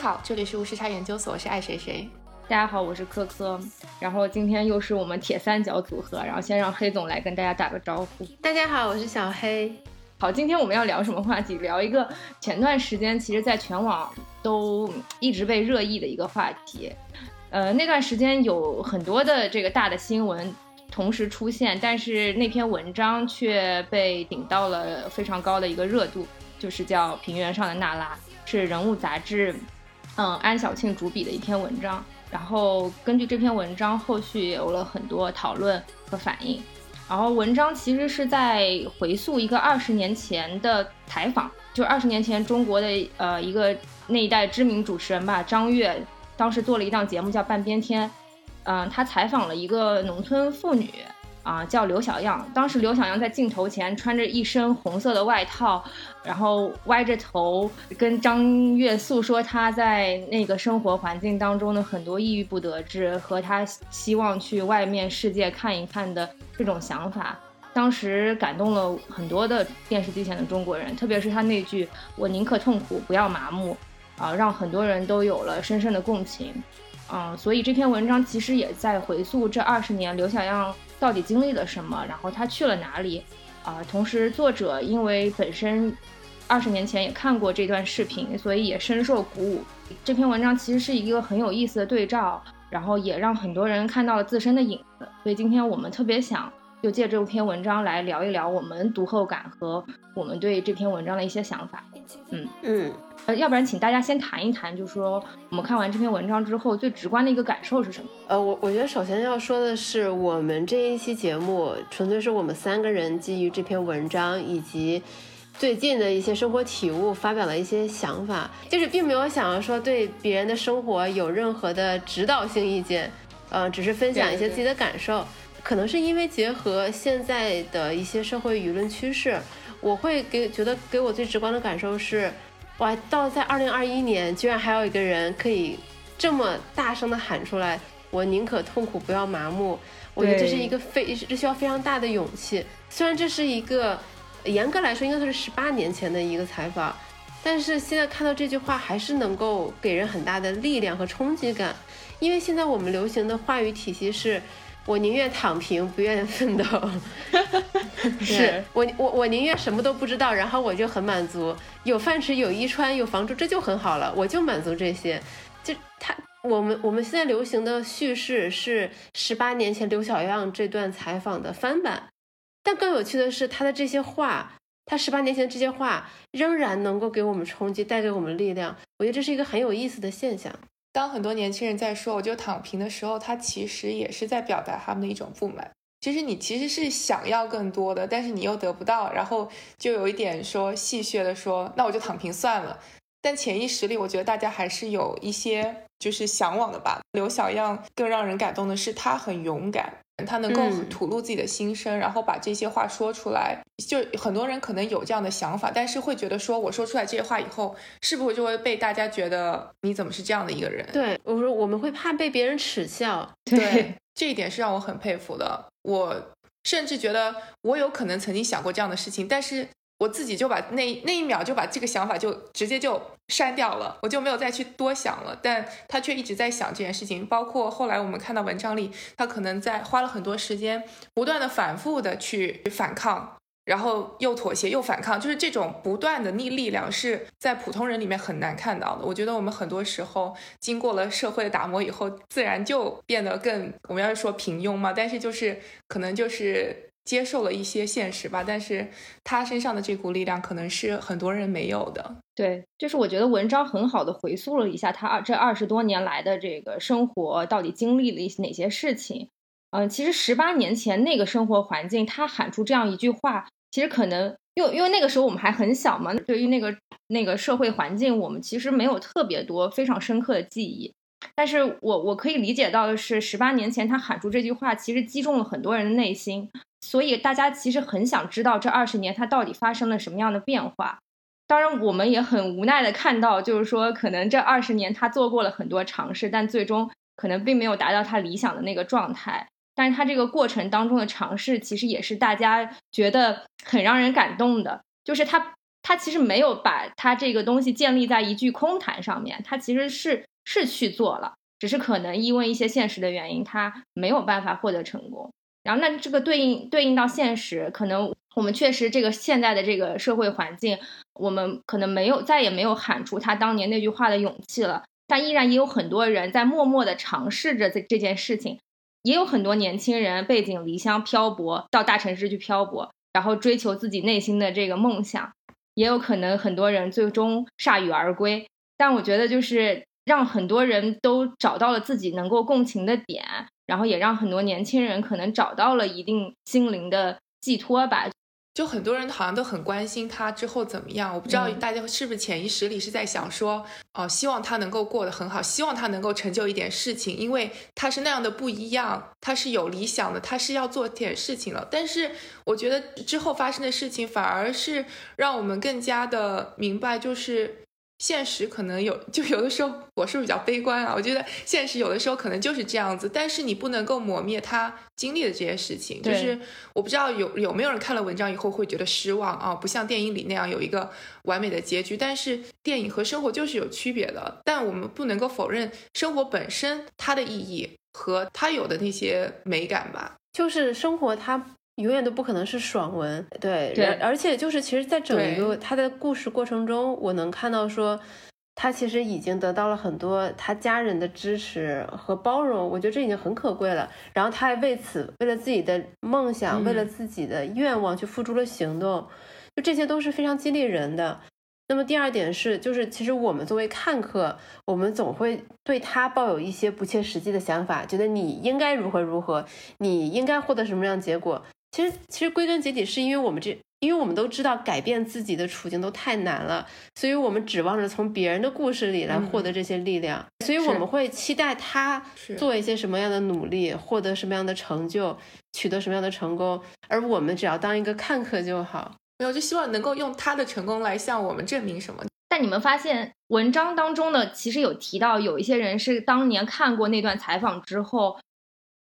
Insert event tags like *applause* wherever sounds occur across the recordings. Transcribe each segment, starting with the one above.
好，这里是无时差研究所，我是爱谁谁。大家好，我是科科。然后今天又是我们铁三角组合，然后先让黑总来跟大家打个招呼。大家好，我是小黑。好，今天我们要聊什么话题？聊一个前段时间其实在全网都一直被热议的一个话题。呃，那段时间有很多的这个大的新闻同时出现，但是那篇文章却被顶到了非常高的一个热度，就是叫《平原上的娜拉》，是人物杂志，嗯，安小庆主笔的一篇文章。然后根据这篇文章，后续有了很多讨论和反应。然后文章其实是在回溯一个二十年前的采访，就二十年前中国的呃一个那一代知名主持人吧，张悦。当时做了一档节目叫《半边天》，嗯，他采访了一个农村妇女，啊，叫刘小样。当时刘小样在镜头前穿着一身红色的外套，然后歪着头跟张悦诉说他在那个生活环境当中的很多抑郁不得志和他希望去外面世界看一看的这种想法。当时感动了很多的电视机前的中国人，特别是他那句“我宁可痛苦，不要麻木”。啊，让很多人都有了深深的共情，嗯，所以这篇文章其实也在回溯这二十年刘小样到底经历了什么，然后他去了哪里，啊，同时作者因为本身二十年前也看过这段视频，所以也深受鼓舞。这篇文章其实是一个很有意思的对照，然后也让很多人看到了自身的影子。所以今天我们特别想就借这篇文章来聊一聊我们读后感和我们对这篇文章的一些想法。嗯嗯。呃，要不然请大家先谈一谈，就说我们看完这篇文章之后最直观的一个感受是什么？呃，我我觉得首先要说的是，我们这一期节目纯粹是我们三个人基于这篇文章以及最近的一些生活体悟发表了一些想法，就是并没有想要说对别人的生活有任何的指导性意见，呃，只是分享一些自己的感受。可能是因为结合现在的一些社会舆论趋势，我会给觉得给我最直观的感受是。哇，到在二零二一年，居然还有一个人可以这么大声的喊出来：“我宁可痛苦，不要麻木。”我觉得这是一个非这需要非常大的勇气。虽然这是一个严格来说应该算是十八年前的一个采访，但是现在看到这句话，还是能够给人很大的力量和冲击感。因为现在我们流行的话语体系是。我宁愿躺平，不愿奋斗。*laughs* 是我我我宁愿什么都不知道，然后我就很满足，有饭吃，有衣穿，有房住，这就很好了，我就满足这些。就他，我们我们现在流行的叙事是十八年前刘小样这段采访的翻版，但更有趣的是，他的这些话，他十八年前这些话仍然能够给我们冲击，带给我们力量。我觉得这是一个很有意思的现象。当很多年轻人在说“我就躺平”的时候，他其实也是在表达他们的一种不满。其实你其实是想要更多的，但是你又得不到，然后就有一点说戏谑的说：“那我就躺平算了。”但潜意识里，我觉得大家还是有一些就是向往的吧。刘小样更让人感动的是，他很勇敢。他能够吐露自己的心声，然后把这些话说出来，就很多人可能有这样的想法，但是会觉得说，我说出来这些话以后，是不是就会被大家觉得你怎么是这样的一个人？对，我说我们会怕被别人耻笑。对，这一点是让我很佩服的。我甚至觉得我有可能曾经想过这样的事情，但是。我自己就把那那一秒就把这个想法就直接就删掉了，我就没有再去多想了。但他却一直在想这件事情，包括后来我们看到文章里，他可能在花了很多时间，不断的反复的去反抗，然后又妥协又反抗，就是这种不断的逆力量是在普通人里面很难看到的。我觉得我们很多时候经过了社会的打磨以后，自然就变得更我们要说平庸嘛，但是就是可能就是。接受了一些现实吧，但是他身上的这股力量可能是很多人没有的。对，就是我觉得文章很好的回溯了一下他二这二十多年来的这个生活到底经历了一些哪些事情。嗯，其实十八年前那个生活环境，他喊出这样一句话，其实可能因为因为那个时候我们还很小嘛，对于那个那个社会环境，我们其实没有特别多非常深刻的记忆。但是我我可以理解到的是，十八年前他喊出这句话，其实击中了很多人的内心。所以大家其实很想知道这二十年他到底发生了什么样的变化。当然，我们也很无奈的看到，就是说可能这二十年他做过了很多尝试，但最终可能并没有达到他理想的那个状态。但是他这个过程当中的尝试，其实也是大家觉得很让人感动的。就是他他其实没有把他这个东西建立在一句空谈上面，他其实是是去做了，只是可能因为一些现实的原因，他没有办法获得成功。然后，那这个对应对应到现实，可能我们确实这个现在的这个社会环境，我们可能没有再也没有喊出他当年那句话的勇气了，但依然也有很多人在默默的尝试着这这件事情，也有很多年轻人背井离乡漂泊到大城市去漂泊，然后追求自己内心的这个梦想，也有可能很多人最终铩羽而归。但我觉得就是让很多人都找到了自己能够共情的点。然后也让很多年轻人可能找到了一定心灵的寄托吧。就很多人好像都很关心他之后怎么样，我不知道大家是不是潜意识里是在想说，哦，希望他能够过得很好，希望他能够成就一点事情，因为他是那样的不一样，他是有理想的，他是要做点事情了。但是我觉得之后发生的事情反而是让我们更加的明白，就是。现实可能有，就有的时候我是不是比较悲观啊？我觉得现实有的时候可能就是这样子，但是你不能够磨灭他经历的这些事情。就是我不知道有有没有人看了文章以后会觉得失望啊？不像电影里那样有一个完美的结局。但是电影和生活就是有区别的，但我们不能够否认生活本身它的意义和它有的那些美感吧。就是生活它。永远都不可能是爽文，对，而且就是其实，在整个他的故事过程中，我能看到说，他其实已经得到了很多他家人的支持和包容，我觉得这已经很可贵了。然后他还为此，为了自己的梦想，为了自己的愿望去付出了行动，就这些都是非常激励人的。那么第二点是，就是其实我们作为看客，我们总会对他抱有一些不切实际的想法，觉得你应该如何如何，你应该获得什么样的结果。其实，其实归根结底是因为我们这，因为我们都知道改变自己的处境都太难了，所以我们指望着从别人的故事里来获得这些力量，所以我们会期待他做一些什么样的努力，获得什么样的成就，取得什么样的成功，而我们只要当一个看客就好。没有，就希望能够用他的成功来向我们证明什么。但你们发现文章当中呢，其实有提到有一些人是当年看过那段采访之后。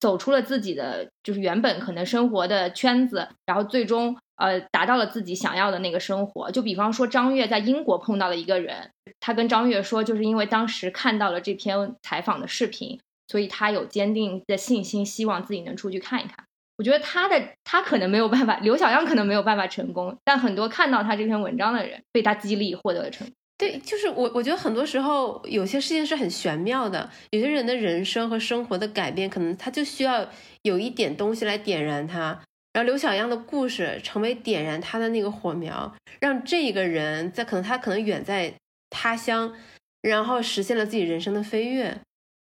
走出了自己的就是原本可能生活的圈子，然后最终呃达到了自己想要的那个生活。就比方说张悦在英国碰到了一个人，他跟张悦说，就是因为当时看到了这篇采访的视频，所以他有坚定的信心，希望自己能出去看一看。我觉得他的他可能没有办法，刘小样可能没有办法成功，但很多看到他这篇文章的人被他激励，获得了成功。对，就是我，我觉得很多时候有些事情是很玄妙的。有些人的人生和生活的改变，可能他就需要有一点东西来点燃他。然后刘小样的故事成为点燃他的那个火苗，让这个人在可能他可能远在他乡，然后实现了自己人生的飞跃。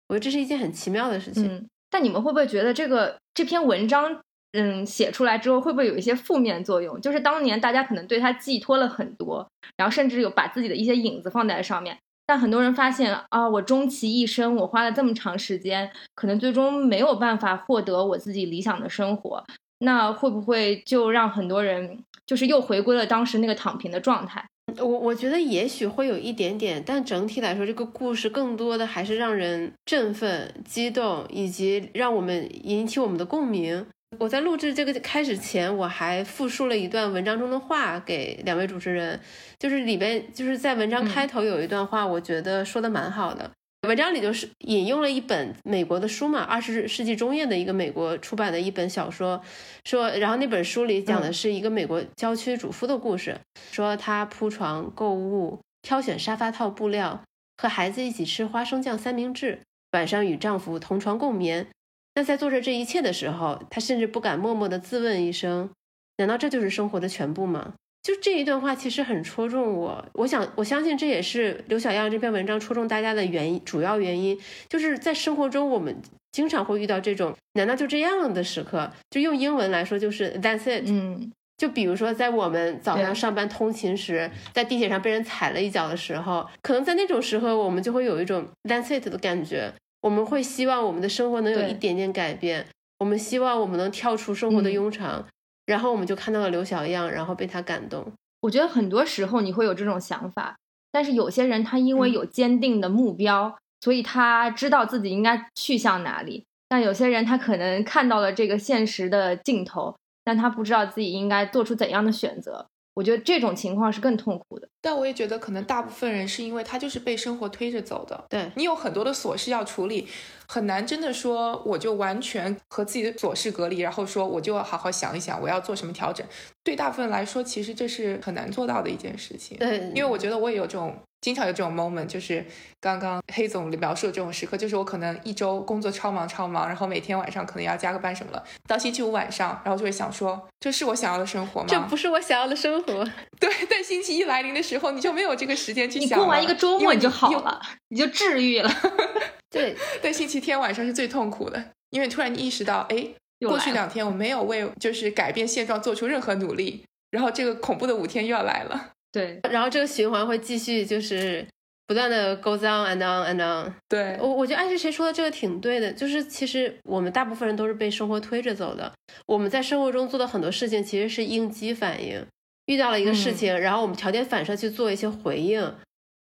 我觉得这是一件很奇妙的事情。嗯，但你们会不会觉得这个这篇文章？嗯，写出来之后会不会有一些负面作用？就是当年大家可能对他寄托了很多，然后甚至有把自己的一些影子放在上面。但很多人发现啊，我终其一生，我花了这么长时间，可能最终没有办法获得我自己理想的生活。那会不会就让很多人就是又回归了当时那个躺平的状态？我我觉得也许会有一点点，但整体来说，这个故事更多的还是让人振奋、激动，以及让我们引起我们的共鸣。我在录制这个开始前，我还复述了一段文章中的话给两位主持人，就是里边就是在文章开头有一段话，我觉得说的蛮好的。文章里就是引用了一本美国的书嘛，二十世纪中叶的一个美国出版的一本小说，说，然后那本书里讲的是一个美国郊区主妇的故事，说她铺床、购物、挑选沙发套、布料，和孩子一起吃花生酱三明治，晚上与丈夫同床共眠。那在做着这一切的时候，他甚至不敢默默的自问一声：难道这就是生活的全部吗？就这一段话其实很戳中我。我想，我相信这也是刘小样这篇文章戳中大家的原因，主要原因就是在生活中我们经常会遇到这种“难道就这样”的时刻。就用英文来说，就是 “That's it”。嗯，就比如说在我们早上上班通勤时，在地铁上被人踩了一脚的时候，可能在那种时候，我们就会有一种 “That's it” 的感觉。我们会希望我们的生活能有一点点改变，我们希望我们能跳出生活的庸常，然后我们就看到了刘小样，然后被他感动。我觉得很多时候你会有这种想法，但是有些人他因为有坚定的目标，所以他知道自己应该去向哪里；但有些人他可能看到了这个现实的尽头，但他不知道自己应该做出怎样的选择。我觉得这种情况是更痛苦的。但我也觉得，可能大部分人是因为他就是被生活推着走的。对你有很多的琐事要处理，很难真的说我就完全和自己的琐事隔离，然后说我就要好好想一想我要做什么调整。对大部分来说，其实这是很难做到的一件事情。对，因为我觉得我也有这种。经常有这种 moment，就是刚刚黑总描述的这种时刻，就是我可能一周工作超忙超忙，然后每天晚上可能要加个班什么了，到星期五晚上，然后就会想说，这是我想要的生活吗？这不是我想要的生活。*laughs* 对，但星期一来临的时候，你就没有这个时间去想。你过完一个周末你就好了，你就治愈了。*laughs* 对，但星期天晚上是最痛苦的，因为突然你意识到，哎，过去两天我没有为就是改变现状做出任何努力，然后这个恐怖的五天又要来了。对，然后这个循环会继续，就是。不断的 goes on and on and on。对我，我觉得爱是谁说的这个挺对的，就是其实我们大部分人都是被生活推着走的。我们在生活中做的很多事情其实是应激反应，遇到了一个事情，然后我们条件反射去做一些回应。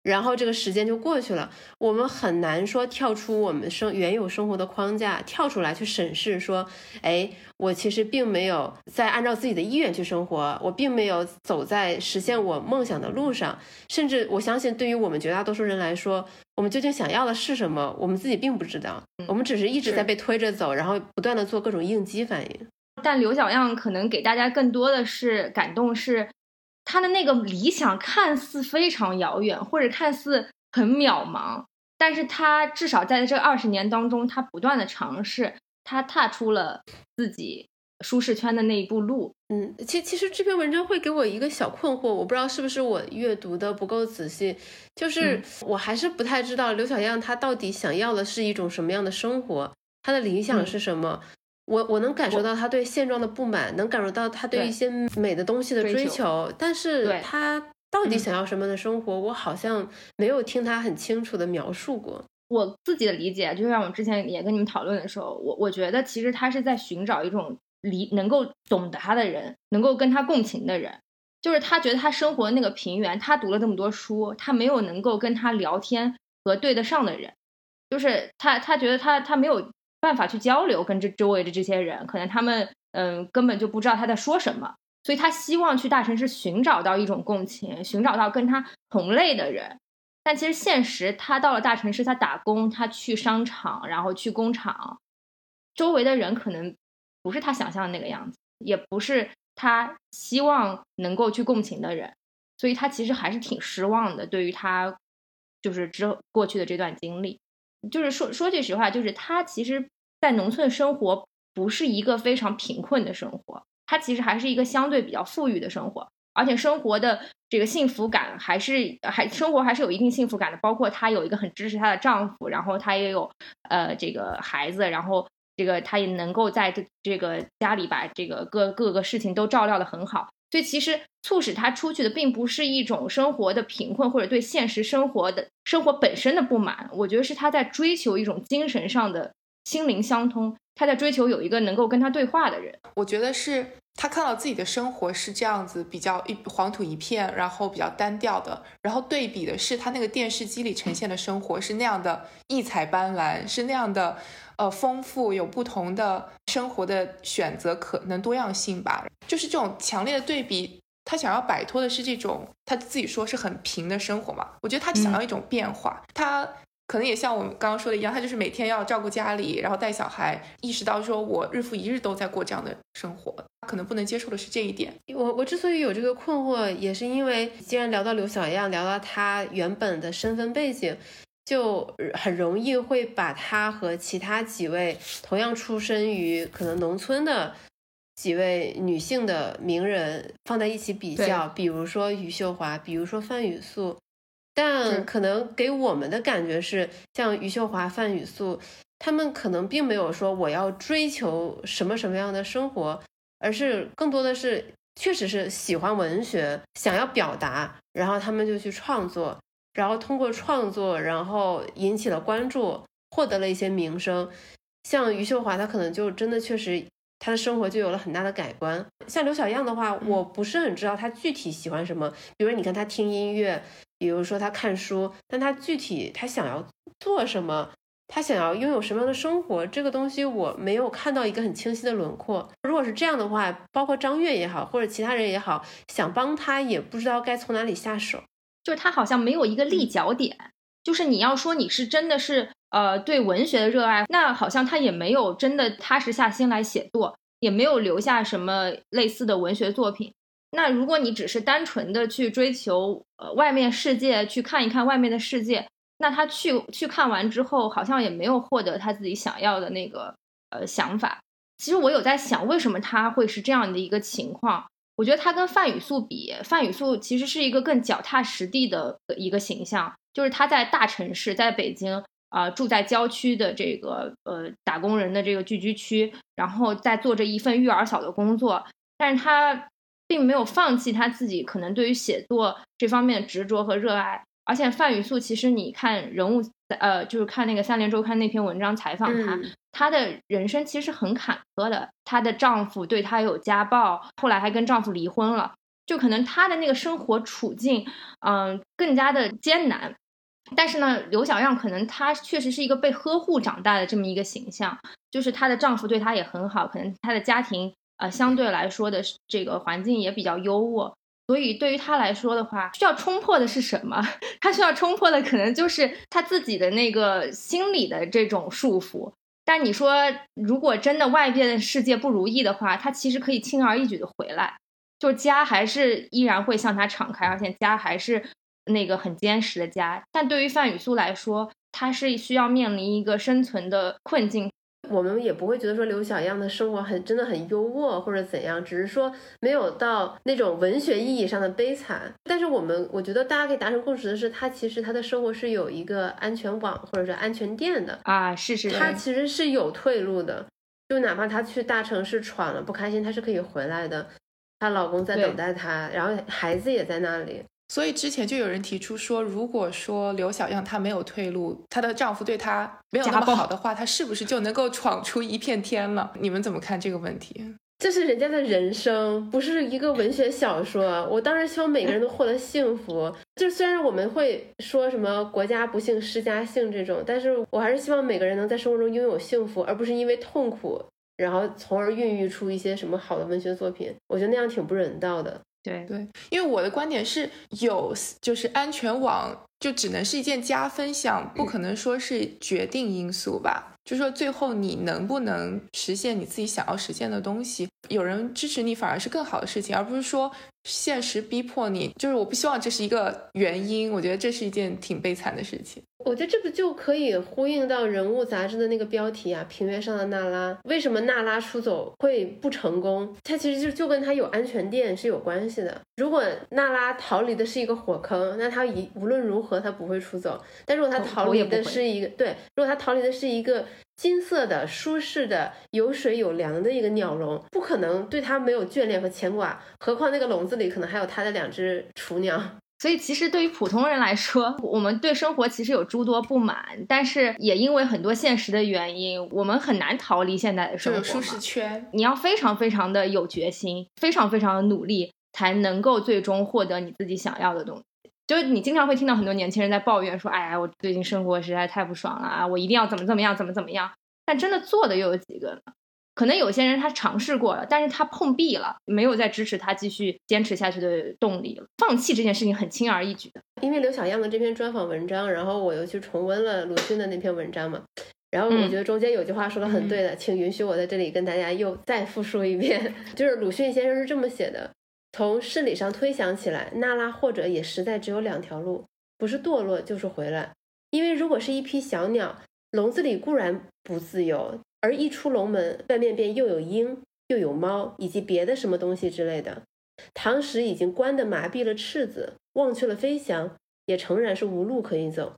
然后这个时间就过去了，我们很难说跳出我们生原有生活的框架，跳出来去审视说，哎，我其实并没有在按照自己的意愿去生活，我并没有走在实现我梦想的路上，甚至我相信，对于我们绝大多数人来说，我们究竟想要的是什么，我们自己并不知道，我们只是一直在被推着走，然后不断的做各种应激反应。但刘小样可能给大家更多的是感动是。他的那个理想看似非常遥远，或者看似很渺茫，但是他至少在这二十年当中，他不断的尝试，他踏出了自己舒适圈的那一步路。嗯，其其实这篇文章会给我一个小困惑，我不知道是不是我阅读的不够仔细，就是我还是不太知道刘小样他到底想要的是一种什么样的生活，他的理想是什么。我我能感受到他对现状的不满，能感受到他对一些美的东西的追求，但是他到底想要什么的生活，我好像没有听他很清楚的描述过。我自己的理解，就像我之前也跟你们讨论的时候，我我觉得其实他是在寻找一种理能够懂得他的人，能够跟他共情的人。就是他觉得他生活的那个平原，他读了那么多书，他没有能够跟他聊天和对得上的人，就是他他觉得他他没有。办法去交流，跟这周围的这些人，可能他们嗯根本就不知道他在说什么，所以他希望去大城市寻找到一种共情，寻找到跟他同类的人。但其实现实，他到了大城市，他打工，他去商场，然后去工厂，周围的人可能不是他想象的那个样子，也不是他希望能够去共情的人，所以他其实还是挺失望的，对于他就是之后过去的这段经历。就是说说句实话，就是他其实，在农村生活不是一个非常贫困的生活，他其实还是一个相对比较富裕的生活，而且生活的这个幸福感还是还生活还是有一定幸福感的。包括她有一个很支持她的丈夫，然后她也有呃这个孩子，然后这个她也能够在这这个家里把这个各各个事情都照料的很好。所以其实促使他出去的，并不是一种生活的贫困，或者对现实生活的生活本身的不满。我觉得是他在追求一种精神上的心灵相通，他在追求有一个能够跟他对话的人。我觉得是他看到自己的生活是这样子，比较一黄土一片，然后比较单调的，然后对比的是他那个电视机里呈现的生活是那样的异彩斑斓，是那样的。呃，丰富有不同的生活的选择，可能多样性吧。就是这种强烈的对比，他想要摆脱的是这种他自己说是很平的生活嘛。我觉得他想要一种变化，他可能也像我们刚刚说的一样，他就是每天要照顾家里，然后带小孩，意识到说我日复一日都在过这样的生活，可能不能接受的是这一点。我我之所以有这个困惑，也是因为既然聊到刘小样，聊到他原本的身份背景。就很容易会把他和其他几位同样出身于可能农村的几位女性的名人放在一起比较，比如说余秀华，比如说范雨素，但可能给我们的感觉是，像余秀华、范雨素，他们可能并没有说我要追求什么什么样的生活，而是更多的是确实是喜欢文学，想要表达，然后他们就去创作。然后通过创作，然后引起了关注，获得了一些名声。像余秀华，她可能就真的确实，她的生活就有了很大的改观。像刘小样的话，我不是很知道她具体喜欢什么。比如你看她听音乐，比如说她看书，但她具体她想要做什么，她想要拥有什么样的生活，这个东西我没有看到一个很清晰的轮廓。如果是这样的话，包括张悦也好，或者其他人也好，想帮她也不知道该从哪里下手。就是他好像没有一个立脚点，就是你要说你是真的是呃对文学的热爱，那好像他也没有真的踏实下心来写作，也没有留下什么类似的文学作品。那如果你只是单纯的去追求呃外面世界，去看一看外面的世界。那他去去看完之后，好像也没有获得他自己想要的那个呃想法。其实我有在想，为什么他会是这样的一个情况？我觉得他跟范雨素比，范雨素其实是一个更脚踏实地的一个形象，就是他在大城市，在北京啊，住在郊区的这个呃打工人的这个聚居区，然后在做着一份育儿嫂的工作，但是他并没有放弃他自己可能对于写作这方面的执着和热爱。而且范雨素，其实你看人物，呃，就是看那个《三联周刊》那篇文章采访她，她的人生其实很坎坷的。她的丈夫对她有家暴，后来还跟丈夫离婚了，就可能她的那个生活处境，嗯，更加的艰难。但是呢，刘小样可能她确实是一个被呵护长大的这么一个形象，就是她的丈夫对她也很好，可能她的家庭，呃，相对来说的这个环境也比较优渥。所以对于他来说的话，需要冲破的是什么？*laughs* 他需要冲破的可能就是他自己的那个心理的这种束缚。但你说，如果真的外边的世界不如意的话，他其实可以轻而易举的回来，就家还是依然会向他敞开，而且家还是那个很坚实的家。但对于范雨苏来说，他是需要面临一个生存的困境。我们也不会觉得说刘小样的生活很真的很优渥或者怎样，只是说没有到那种文学意义上的悲惨。但是我们我觉得大家可以达成共识的是，他其实他的生活是有一个安全网或者是安全垫的啊，是是，他其实是有退路的。就哪怕他去大城市闯了不开心，他是可以回来的。她老公在等待她，然后孩子也在那里。所以之前就有人提出说，如果说刘小样她没有退路，她的丈夫对她没有那么好的话，她是不是就能够闯出一片天了？你们怎么看这个问题？这是人家的人生，不是一个文学小说。我当然希望每个人都获得幸福。就虽然我们会说什么国家不幸施家幸这种，但是我还是希望每个人能在生活中拥有幸福，而不是因为痛苦，然后从而孕育出一些什么好的文学作品。我觉得那样挺不人道的。对对，因为我的观点是有，就是安全网就只能是一件加分项，不可能说是决定因素吧。就说最后你能不能实现你自己想要实现的东西，有人支持你反而是更好的事情，而不是说现实逼迫你。就是我不希望这是一个原因，我觉得这是一件挺悲惨的事情。我觉得这不就可以呼应到人物杂志的那个标题啊？平原上的娜拉，为什么娜拉出走会不成功？它其实就就跟她有安全垫是有关系的。如果娜拉逃离的是一个火坑，那她一无论如何她不会出走。但如果她逃离的是一个对，如果她逃离的是一个。金色的、舒适的、有水有粮的一个鸟笼，不可能对它没有眷恋和牵挂。何况那个笼子里可能还有它的两只雏鸟。*laughs* 所以，其实对于普通人来说，我们对生活其实有诸多不满，但是也因为很多现实的原因，我们很难逃离现在的生活。舒适圈，你要非常非常的有决心，非常非常的努力，才能够最终获得你自己想要的东西。就是你经常会听到很多年轻人在抱怨说：“哎呀，我最近生活实在太不爽了啊！我一定要怎么怎么样，怎么怎么样。”但真的做的又有几个呢？可能有些人他尝试过了，但是他碰壁了，没有再支持他继续坚持下去的动力了。放弃这件事情很轻而易举的。因为刘小样的这篇专访文章，然后我又去重温了鲁迅的那篇文章嘛，然后我觉得中间有句话说的很对的，请允许我在这里跟大家又再复述一遍，*laughs* 就是鲁迅先生是这么写的。从事理上推想起来，娜拉或者也实在只有两条路，不是堕落就是回来。因为如果是一批小鸟，笼子里固然不自由，而一出笼门，外面便又有鹰，又有猫，以及别的什么东西之类的。唐时已经关得麻痹了翅子，忘却了飞翔，也诚然是无路可以走。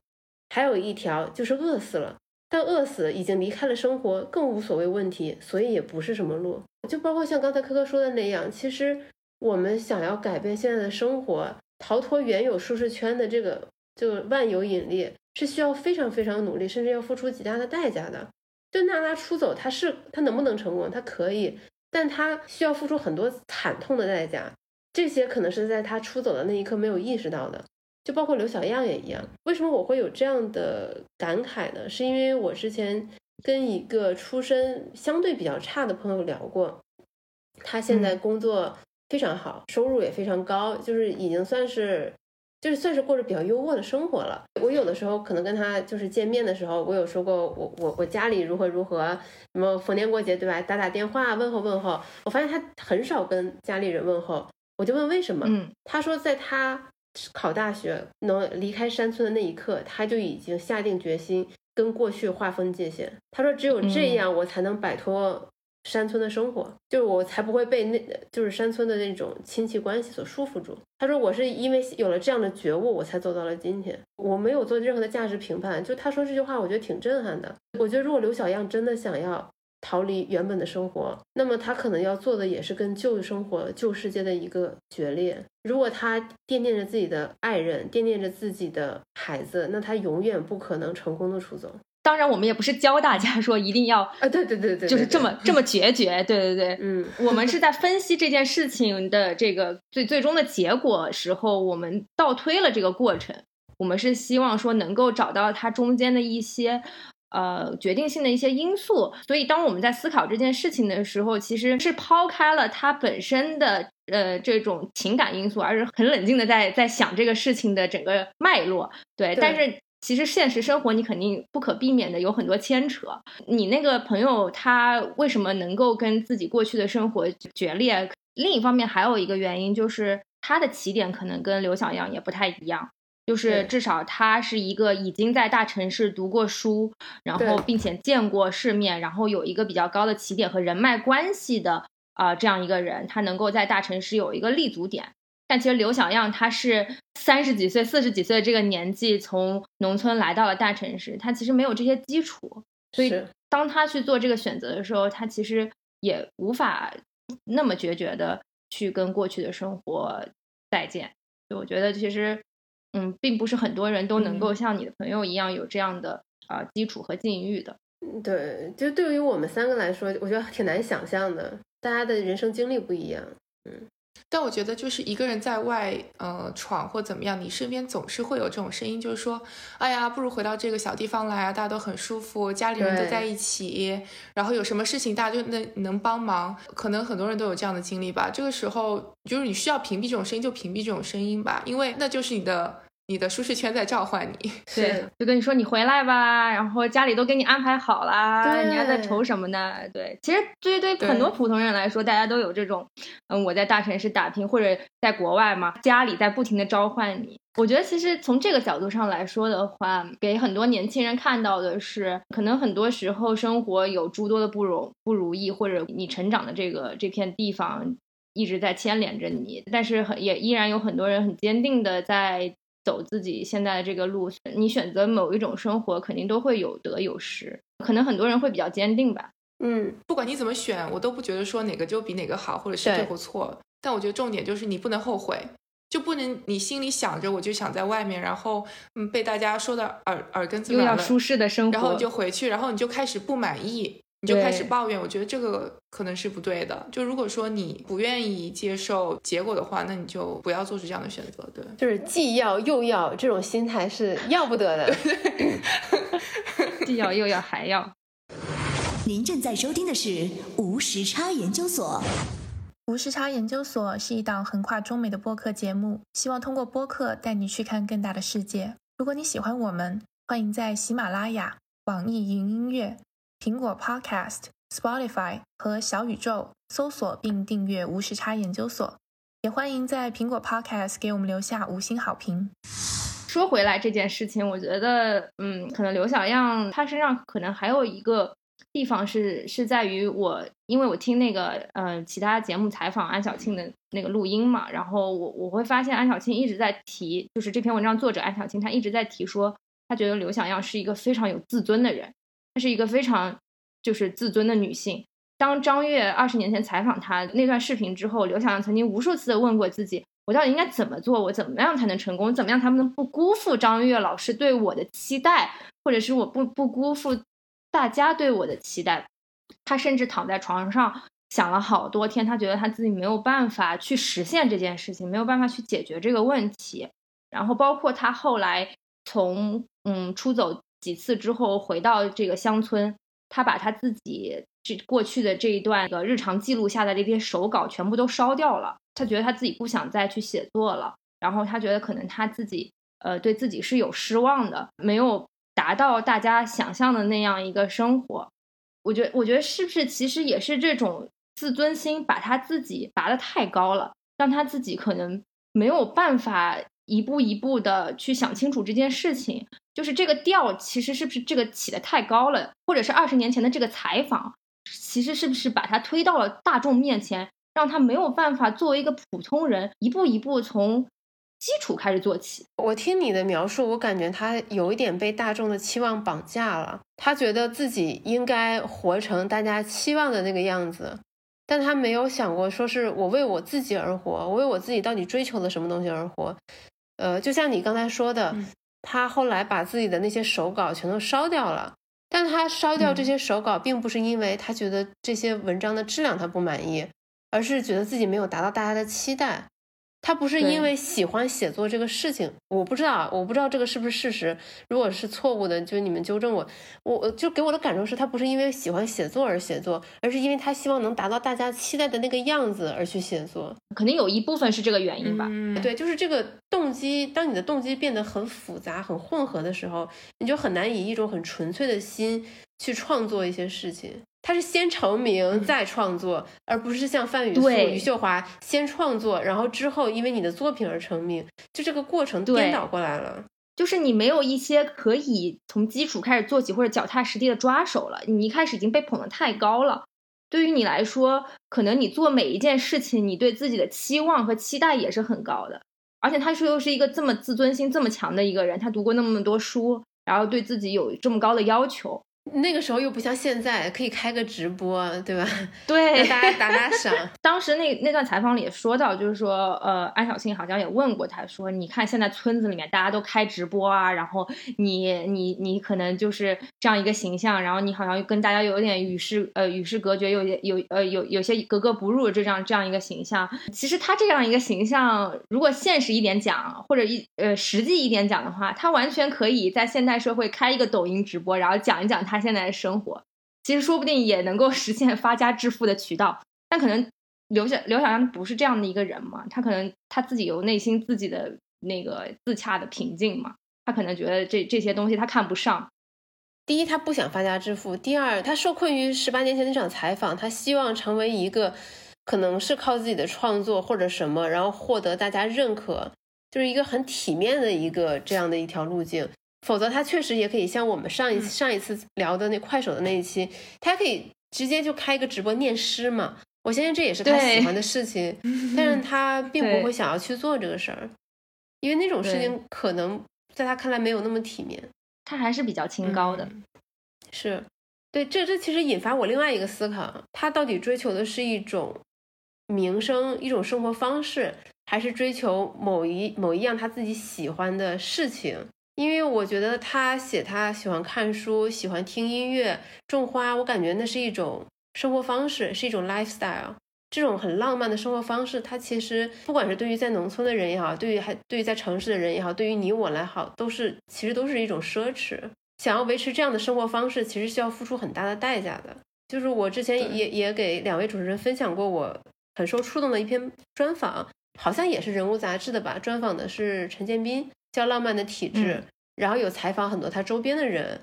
还有一条就是饿死了，但饿死已经离开了生活，更无所谓问题，所以也不是什么路。就包括像刚才科科说的那样，其实。我们想要改变现在的生活，逃脱原有舒适圈的这个就万有引力，是需要非常非常努力，甚至要付出极大的代价的。就娜拉出走，他是他能不能成功？他可以，但他需要付出很多惨痛的代价。这些可能是在他出走的那一刻没有意识到的。就包括刘小样也一样。为什么我会有这样的感慨呢？是因为我之前跟一个出身相对比较差的朋友聊过，他现在工作非常好，收入也非常高，就是已经算是。就是算是过着比较优渥的生活了。我有的时候可能跟他就是见面的时候，我有说过我我我家里如何如何，什么逢年过节对吧？打打电话问候问候。我发现他很少跟家里人问候，我就问为什么？嗯，他说在他考大学能离开山村的那一刻，他就已经下定决心跟过去划分界限。他说只有这样，我才能摆脱。山村的生活，就是我才不会被那，就是山村的那种亲戚关系所束缚住。他说我是因为有了这样的觉悟，我才走到了今天。我没有做任何的价值评判。就他说这句话，我觉得挺震撼的。我觉得如果刘小样真的想要逃离原本的生活，那么他可能要做的也是跟旧生活、旧世界的一个决裂。如果他惦念着自己的爱人，惦念着自己的孩子，那他永远不可能成功的出走。当然，我们也不是教大家说一定要啊，对对对对，就是这么这么决绝，对对对，嗯，我们是在分析这件事情的这个最最终的结果时候，我们倒推了这个过程，我们是希望说能够找到它中间的一些呃决定性的一些因素，所以当我们在思考这件事情的时候，其实是抛开了它本身的呃这种情感因素，而是很冷静的在在想这个事情的整个脉络，对，但是。其实现实生活你肯定不可避免的有很多牵扯。你那个朋友他为什么能够跟自己过去的生活决裂？另一方面还有一个原因就是他的起点可能跟刘小阳也不太一样，就是至少他是一个已经在大城市读过书，然后并且见过世面，然后有一个比较高的起点和人脉关系的啊这样一个人，他能够在大城市有一个立足点。但其实刘小样他是三十几岁、四十几岁的这个年纪，从农村来到了大城市，他其实没有这些基础，所以当他去做这个选择的时候，他其实也无法那么决绝的去跟过去的生活再见。我觉得其实，嗯，并不是很多人都能够像你的朋友一样有这样的啊基础和境遇的。对，就对于我们三个来说，我觉得挺难想象的，大家的人生经历不一样，嗯。但我觉得，就是一个人在外，呃，闯或怎么样，你身边总是会有这种声音，就是说，哎呀，不如回到这个小地方来啊，大家都很舒服，家里人都在一起，然后有什么事情大家就能能帮忙。可能很多人都有这样的经历吧。这个时候，就是你需要屏蔽这种声音，就屏蔽这种声音吧，因为那就是你的。你的舒适圈在召唤你，对，就跟你说你回来吧，然后家里都给你安排好啦，你还在愁什么呢？对，其实对对很多普通人来说，大家都有这种，嗯，我在大城市打拼或者在国外嘛，家里在不停的召唤你。我觉得其实从这个角度上来说的话，给很多年轻人看到的是，可能很多时候生活有诸多的不容不如意，或者你成长的这个这片地方一直在牵连着你，但是很也依然有很多人很坚定的在。走自己现在的这个路，你选择某一种生活，肯定都会有得有失。可能很多人会比较坚定吧。嗯，不管你怎么选，我都不觉得说哪个就比哪个好，或者是对或错。但我觉得重点就是你不能后悔，就不能你心里想着我就想在外面，然后嗯被大家说的耳耳根子软了，又要舒适的生活，然后你就回去，然后你就开始不满意。你就开始抱怨，我觉得这个可能是不对的。就如果说你不愿意接受结果的话，那你就不要做出这样的选择。对，就是既要又要，这种心态是要不得的。既要又要还要。您正在收听的是无时差研究所。无时差研究所是一档横跨中美的播客节目，希望通过播客带你去看更大的世界。如果你喜欢我们，欢迎在喜马拉雅、网易云音乐。苹果 Podcast、Spotify 和小宇宙搜索并订阅无时差研究所，也欢迎在苹果 Podcast 给我们留下五星好评。说回来这件事情，我觉得，嗯，可能刘小样他身上可能还有一个地方是是在于我，因为我听那个呃其他节目采访安小庆的那个录音嘛，然后我我会发现安小庆一直在提，就是这篇文章作者安小庆他一直在提说，他觉得刘小样是一个非常有自尊的人。她是一个非常就是自尊的女性。当张悦二十年前采访她那段视频之后，刘晓阳曾经无数次的问过自己：我到底应该怎么做？我怎么样才能成功？怎么样才能不辜负张悦老师对我的期待，或者是我不不辜负大家对我的期待？他甚至躺在床上想了好多天，他觉得他自己没有办法去实现这件事情，没有办法去解决这个问题。然后包括他后来从嗯出走几次之后回到这个乡村，他把他自己这过去的这一段的日常记录下的这些手稿全部都烧掉了。他觉得他自己不想再去写作了，然后他觉得可能他自己呃对自己是有失望的，没有达到大家想象的那样一个生活。我觉得，我觉得是不是其实也是这种自尊心把他自己拔得太高了，让他自己可能没有办法一步一步的去想清楚这件事情。就是这个调其实是不是这个起的太高了，或者是二十年前的这个采访，其实是不是把他推到了大众面前，让他没有办法作为一个普通人一步一步从基础开始做起。我听你的描述，我感觉他有一点被大众的期望绑架了。他觉得自己应该活成大家期望的那个样子，但他没有想过，说是我为我自己而活，我为我自己到底追求了什么东西而活。呃，就像你刚才说的。他后来把自己的那些手稿全都烧掉了，但他烧掉这些手稿，并不是因为他觉得这些文章的质量他不满意，而是觉得自己没有达到大家的期待。他不是因为喜欢写作这个事情，我不知道，我不知道这个是不是事实。如果是错误的，就你们纠正我。我就给我的感受是他不是因为喜欢写作而写作，而是因为他希望能达到大家期待的那个样子而去写作。肯定有一部分是这个原因吧？嗯对，就是这个动机。当你的动机变得很复杂、很混合的时候，你就很难以一种很纯粹的心去创作一些事情。他是先成名再创作，而不是像范雨素、余秀华先创作，然后之后因为你的作品而成名，就这个过程颠倒过来了。就是你没有一些可以从基础开始做起或者脚踏实地的抓手了，你一开始已经被捧得太高了。对于你来说，可能你做每一件事情，你对自己的期望和期待也是很高的。而且他是又是一个这么自尊心这么强的一个人，他读过那么多书，然后对自己有这么高的要求。那个时候又不像现在，可以开个直播，对吧？*laughs* 对，大家打打赏。*laughs* 当时那那段采访里也说到，就是说，呃，安小庆好像也问过他，说，你看现在村子里面大家都开直播啊，然后你你你可能就是这样一个形象，然后你好像跟大家有点与世呃与世隔绝，有些有呃有有些格格不入这样这样一个形象。其实他这样一个形象，如果现实一点讲，或者一呃实际一点讲的话，他完全可以在现代社会开一个抖音直播，然后讲一讲他。他现在的生活，其实说不定也能够 *laughs* 实现发家致富的渠道，但可能刘小刘小阳不是这样的一个人嘛，他可能他自己有内心自己的那个自洽的平静嘛，他可能觉得这这些东西他看不上。第一，他不想发家致富；第二，他受困于十八年前那场采访，他希望成为一个可能是靠自己的创作或者什么，然后获得大家认可，就是一个很体面的一个这样的一条路径。否则，他确实也可以像我们上一次上一次聊的那快手的那一期，他可以直接就开一个直播念诗嘛。我相信这也是他喜欢的事情，*laughs* 但是他并不会想要去做这个事儿，因为那种事情可能在他看来没有那么体面。他还是比较清高的，是对。这这其实引发我另外一个思考：他到底追求的是一种名声、一种生活方式，还是追求某一某一样他自己喜欢的事情？因为我觉得他写他喜欢看书、喜欢听音乐、种花，我感觉那是一种生活方式，是一种 lifestyle。这种很浪漫的生活方式，它其实不管是对于在农村的人也好，对于还对于在城市的人也好，对于你我来好，都是其实都是一种奢侈。想要维持这样的生活方式，其实需要付出很大的代价的。就是我之前也也给两位主持人分享过我很受触动的一篇专访，好像也是人物杂志的吧，专访的是陈建斌。叫浪漫的体质，然后有采访很多他周边的人，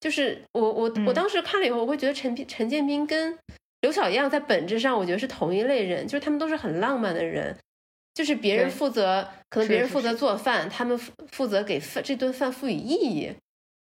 就是我我我当时看了以后，我会觉得陈陈建斌跟刘小样在本质上，我觉得是同一类人，就是他们都是很浪漫的人，就是别人负责，可能别人负责做饭，他们负责给饭这顿饭赋予意义，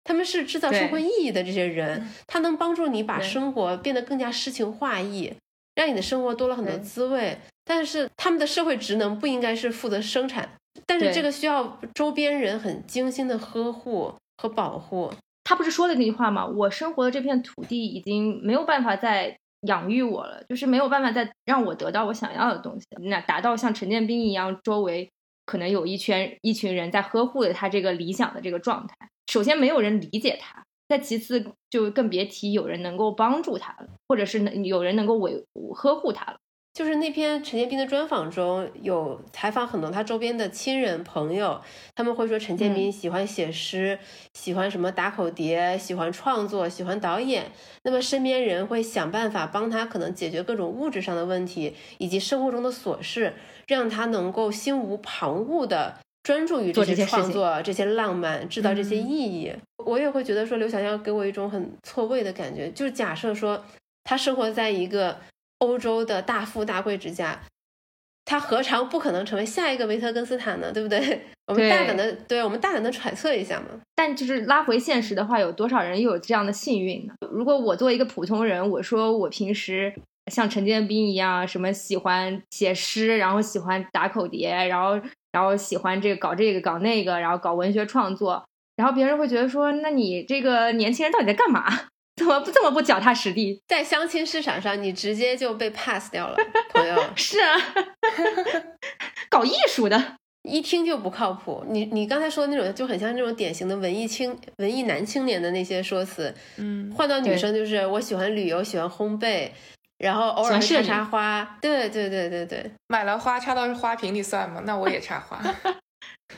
他们是制造社会意义的这些人，他能帮助你把生活变得更加诗情画意，让你的生活多了很多滋味，但是他们的社会职能不应该是负责生产。但是这个需要周边人很精心的呵护和保护。他不是说了那句话吗？我生活的这片土地已经没有办法再养育我了，就是没有办法再让我得到我想要的东西。那达到像陈建斌一样，周围可能有一圈一群人在呵护着他这个理想的这个状态。首先没有人理解他，再其次就更别提有人能够帮助他了，或者是有人能够维呵护他了。就是那篇陈建斌的专访中有采访很多他周边的亲人朋友，他们会说陈建斌喜欢写诗，喜欢什么打口碟，喜欢创作，喜欢导演。那么身边人会想办法帮他，可能解决各种物质上的问题，以及生活中的琐事，让他能够心无旁骛的专注于这些创作、这些浪漫，制造这些意义。我也会觉得说，刘小样给我一种很错位的感觉，就是假设说他生活在一个。欧洲的大富大贵之家，他何尝不可能成为下一个维特根斯坦呢？对不对？*laughs* 我们大胆的，对我们大胆的揣测一下嘛。但就是拉回现实的话，有多少人又有这样的幸运呢？如果我作为一个普通人，我说我平时像陈建斌一样，什么喜欢写诗，然后喜欢打口碟，然后然后喜欢这个搞这个搞那个，然后搞文学创作，然后别人会觉得说，那你这个年轻人到底在干嘛？*laughs* 怎么不这么不脚踏实地？在相亲市场上，你直接就被 pass 掉了，朋友。*laughs* 是啊，*laughs* 搞艺术的，一听就不靠谱。你你刚才说的那种，就很像那种典型的文艺青、文艺男青年的那些说辞。嗯，换到女生就是我喜欢旅游，喜欢烘焙，然后偶尔插插花。对对对对对，买了花插到花瓶里算吗？那我也插花。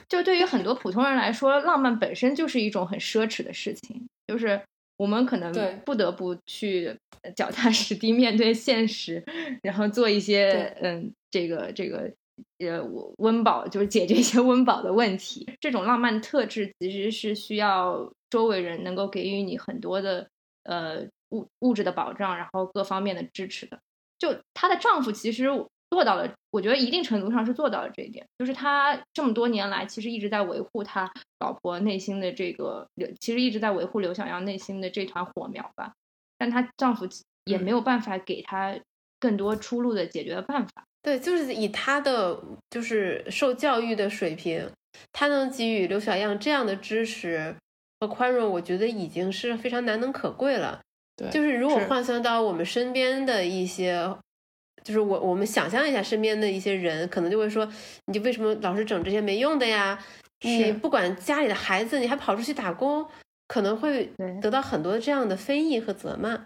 就对于很多普通人来说，浪漫本身就是一种很奢侈的事情，就是。我们可能不得不去脚踏实地 *laughs* 面对现实，然后做一些嗯，这个这个呃温饱，就是解决一些 *laughs* 温饱的问题。这种浪漫特质其实是需要周围人能够给予你很多的呃物物质的保障，然后各方面的支持的。就她的丈夫其实。做到了，我觉得一定程度上是做到了这一点。就是他这么多年来，其实一直在维护他老婆内心的这个，其实一直在维护刘小阳内心的这团火苗吧。但她丈夫也没有办法给她更多出路的解决的办法。对，就是以他的就是受教育的水平，他能给予刘小样这样的支持和宽容，我觉得已经是非常难能可贵了。对，就是如果换算到我们身边的一些。就是我，我们想象一下身边的一些人，可能就会说，你就为什么老是整这些没用的呀？你不管家里的孩子，你还跑出去打工，可能会得到很多这样的非议和责骂。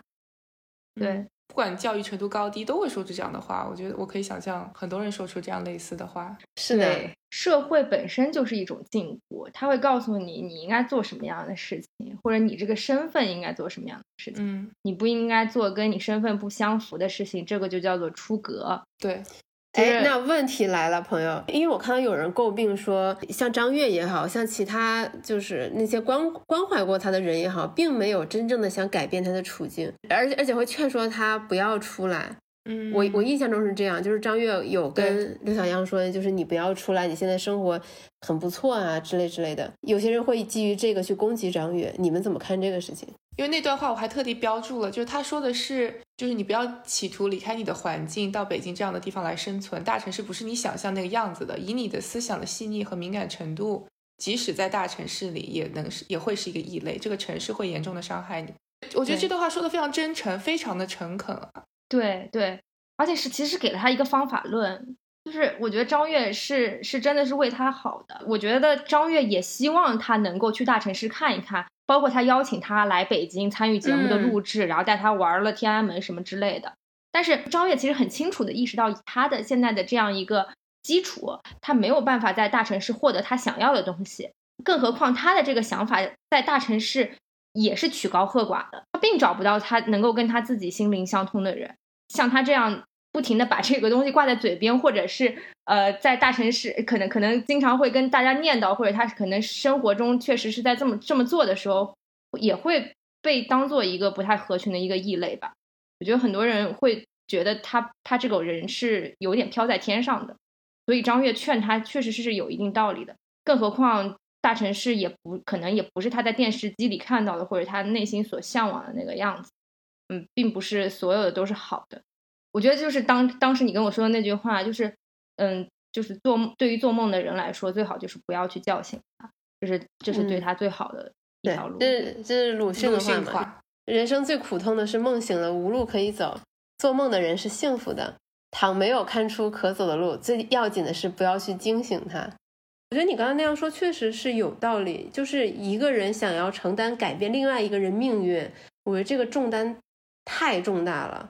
对。不管教育程度高低，都会说出这样的话。我觉得我可以想象，很多人说出这样类似的话。是的，社会本身就是一种禁锢，他会告诉你你应该做什么样的事情，或者你这个身份应该做什么样的事情。嗯，你不应该做跟你身份不相符的事情，这个就叫做出格。对。哎，那问题来了，朋友，因为我看到有人诟病说，像张悦也好像其他就是那些关关怀过他的人也好，并没有真正的想改变他的处境，而且而且会劝说他不要出来。嗯，我我印象中是这样，就是张悦有跟刘小样说，就是你不要出来，你现在生活很不错啊之类之类的。有些人会基于这个去攻击张悦，你们怎么看这个事情？因为那段话我还特地标注了，就是他说的是，就是你不要企图离开你的环境，到北京这样的地方来生存。大城市不是你想象那个样子的，以你的思想的细腻和敏感程度，即使在大城市里，也能是也会是一个异类。这个城市会严重的伤害你。我觉得这段话说的非常真诚，非常的诚恳啊。对对。而且是，其实给了他一个方法论，就是我觉得张悦是是真的是为他好的。我觉得张悦也希望他能够去大城市看一看，包括他邀请他来北京参与节目的录制，然后带他玩了天安门什么之类的。但是张悦其实很清楚的意识到，他的现在的这样一个基础，他没有办法在大城市获得他想要的东西，更何况他的这个想法在大城市也是曲高和寡的，他并找不到他能够跟他自己心灵相通的人，像他这样。不停的把这个东西挂在嘴边，或者是呃，在大城市可能可能经常会跟大家念叨，或者他可能生活中确实是在这么这么做的时候，也会被当做一个不太合群的一个异类吧。我觉得很多人会觉得他他这个人是有点飘在天上的，所以张悦劝他确实是是有一定道理的。更何况大城市也不可能也不是他在电视机里看到的，或者他内心所向往的那个样子。嗯，并不是所有的都是好的。我觉得就是当当时你跟我说的那句话，就是，嗯，就是做对于做梦的人来说，最好就是不要去叫醒他，就是这是对他最好的一条路。这这是鲁迅的话嘛？人生最苦痛的是梦醒了无路可以走，做梦的人是幸福的。倘没有看出可走的路，最要紧的是不要去惊醒他。我觉得你刚才那样说确实是有道理，就是一个人想要承担改变另外一个人命运，我觉得这个重担太重大了。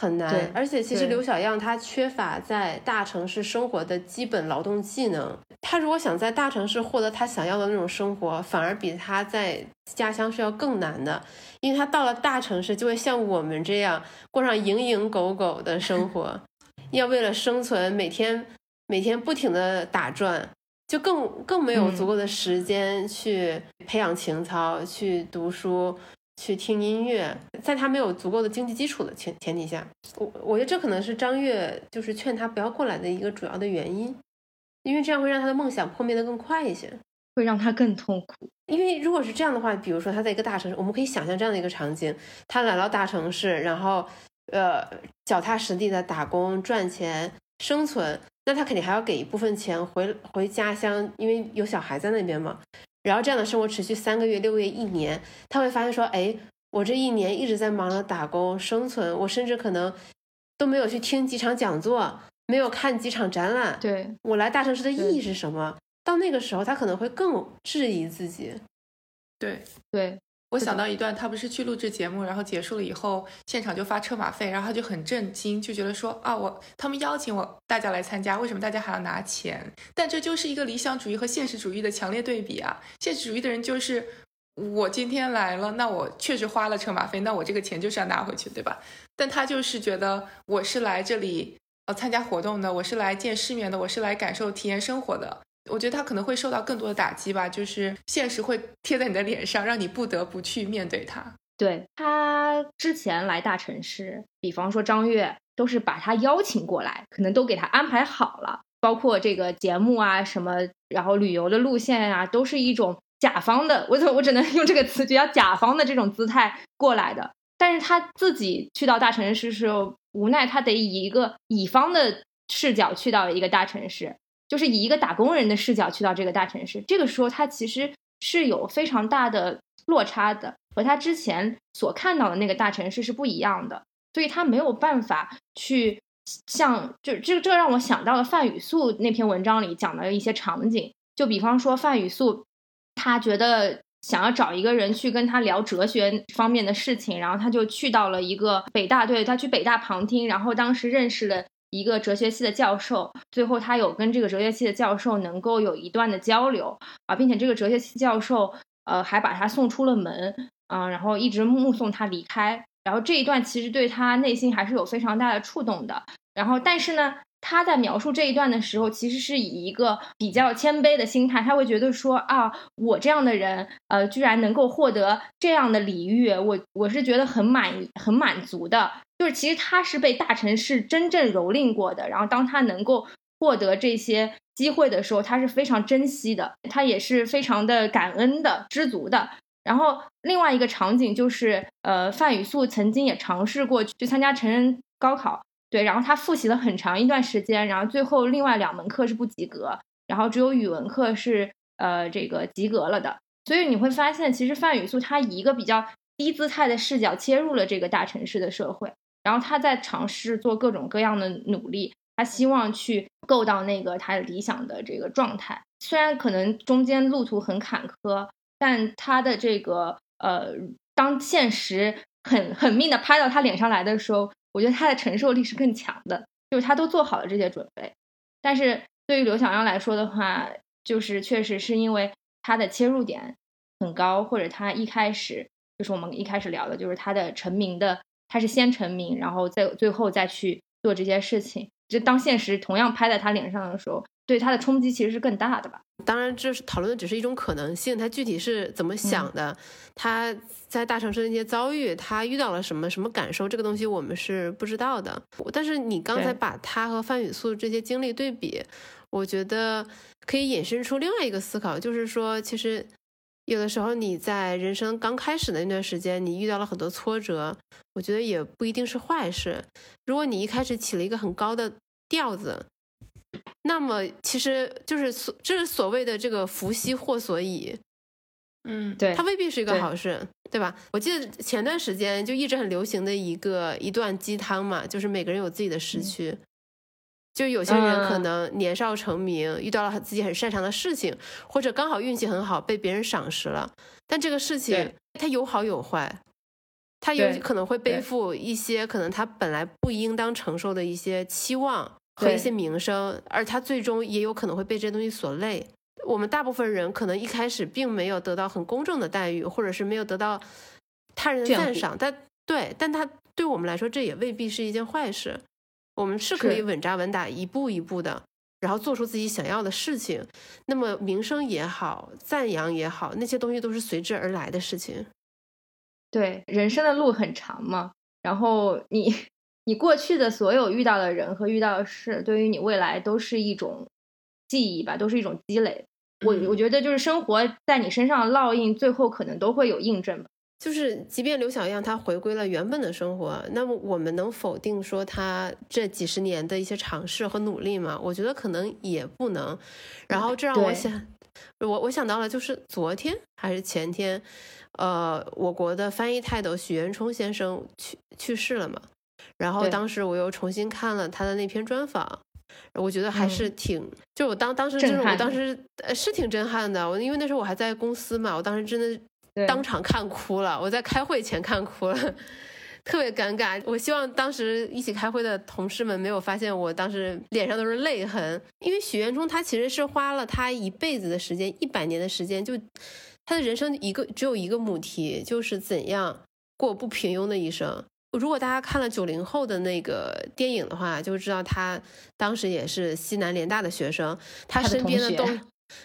很难。而且其实刘小样他缺乏在大城市生活的基本劳动技能，他如果想在大城市获得他想要的那种生活，反而比他在家乡是要更难的，因为他到了大城市就会像我们这样过上蝇营狗苟的生活，*laughs* 要为了生存每天每天不停的打转。就更更没有嗯足够的时间去培养情操，去读书，去听音乐，在他没有足够的经济基础的前前提下，我我觉得这可能是张悦就是劝他不要过来的一个主要的原因，因为这样会让他的梦想破灭的更快一些。会让他更痛苦。因为如果是这样的话，比如说他在一个大城市，我们可以想象这样的一个场景：他来到大城市，然后呃脚踏实地的打工赚钱生存，那他肯定还要给一部分钱回回家乡，因为有小孩在那边嘛。然后这样的生活持续三个月、六个月、一年，他会发现说，哎，我这一年一直在忙着打工生存，我甚至可能都没有去听几场讲座，没有看几场展览。对，我来大城市的意义是什么？到那个时候，他可能会更质疑自己。对，对，我想到一段，他不是去录制节目，然后结束了以后，现场就发车马费，然后他就很震惊，就觉得说啊，我他们邀请我大家来参加，为什么大家还要拿钱？但这就是一个理想主义和现实主义的强烈对比啊！现实主义的人就是我今天来了，那我确实花了车马费，那我这个钱就是要拿回去，对吧？但他就是觉得我是来这里呃参加活动的，我是来见世面的，我是来感受体验生活的。我觉得他可能会受到更多的打击吧，就是现实会贴在你的脸上，让你不得不去面对他。对他之前来大城市，比方说张悦，都是把他邀请过来，可能都给他安排好了，包括这个节目啊什么，然后旅游的路线啊，都是一种甲方的，我怎我只能用这个词，就叫甲方的这种姿态过来的。但是他自己去到大城市时候，无奈他得以一个乙方的视角去到一个大城市，就是以一个打工人的视角去到这个大城市。这个时候，他其实是有非常大的落差的，和他之前所看到的那个大城市是不一样的，所以他没有办法去像就这这让我想到了范雨素那篇文章里讲的一些场景，就比方说范雨素，他觉得。想要找一个人去跟他聊哲学方面的事情，然后他就去到了一个北大，对他去北大旁听，然后当时认识了一个哲学系的教授，最后他有跟这个哲学系的教授能够有一段的交流啊，并且这个哲学系教授呃还把他送出了门啊、然后一直目送他离开，然后这一段其实对他内心还是有非常大的触动的。然后但是呢，他在描述这一段的时候，其实是以一个比较谦卑的心态，他会觉得说啊，我这样的人呃居然能够获得这样的礼遇，我我是觉得很满很满足的。就是其实他是被大城市真正蹂躏过的，然后当他能够获得这些机会的时候，他是非常珍惜的，他也是非常的感恩的、知足的。然后另外一个场景就是，呃，范雨素曾经也尝试过去参加成人高考，对，然后他复习了很长一段时间，然后最后另外两门课是不及格，然后只有语文课是呃这个及格了的。所以你会发现，其实范雨素他以一个比较低姿态的视角切入了这个大城市的社会，然后他在尝试做各种各样的努力，他希望去够到那个他理想的这个状态。虽然可能中间路途很坎坷，但他的这个呃，当现实很狠命的拍到他脸上来的时候，我觉得他的承受力是更强的，就是他都做好了这些准备。但是对于刘小样来说的话，就是确实是因为他的切入点很高，或者他一开始就是我们一开始聊的，就是他的成名的，他是先成名，然后再最后再去做这些事情。就当现实同样拍在他脸上的时候，对他的冲击其实是更大的吧。当然，这是讨论的只是一种可能性，他具体是怎么想的，他在大城市的那些遭遇，他遇到了什么什么感受，这个东西我们是不知道的。但是你刚才把他和范雨素这些经历对比，我觉得可以引申出另外一个思考，就是说，其实有的时候你在人生刚开始的那段时间，你遇到了很多挫折，我觉得也不一定是坏事。如果你一开始起了一个很高的调子，那么其实就是所这是所谓的这个福兮祸所倚，嗯，对它未必是一个好事，对吧？我记得前段时间就一直很流行的一个一段鸡汤嘛，就是每个人有自己的时区。就有些人可嗯能年少成名，遇到了自己很擅长的事情，或者刚好运气很好，被别人赏识了。但这个事情它有好有坏，他有可能会背负一些可能他本来不应当承受的一些期望和一些名声，而他最终也有可能会被这些东西所累。我们大部分人可能一开始并没有得到很公正的待遇，或者是没有得到他人的赞赏，但对，但他对我们来说，这也未必是一件坏事。我们是可以稳扎稳打，一步一步的，然后做出自己想要的事情。那么名声也好，赞扬也好，那些东西都是随之而来的事情。对，人生的路很长嘛，然后你你过去的所有遇到的人和遇到的事，对于你未来都是一种记忆吧，都是一种积累。我嗯我觉得就是生活在你身上烙印，最后可能都会有印证吧。就是，即便刘小样她回归了原本的生活，那么我们能否定说她这几十年的一些尝试和努力吗？我觉得可能也不能。然后这让我想，我我想到了，就是昨天还是前天，呃，我国的翻译泰斗许渊冲先生去去世了嘛。然后当时我又重新看了他的那篇专访，我觉得还是挺，就我当当时就是我当时呃是挺震撼的。我因为那时候我还在公司嘛，我当时真的对当场看哭了，我在开会前看哭了，*laughs* 特别尴尬。我希望当时一起开会的同事们没有发现我当时脸上都是泪痕，因为许渊冲他其实是花了他一辈子的时间，一百年的时间，就他的人生一个只有一个母题，就是怎样过不平庸的一生。如果大家看了九零后的那个电影的话，就知道他当时也是西南联大的学生，他身边的都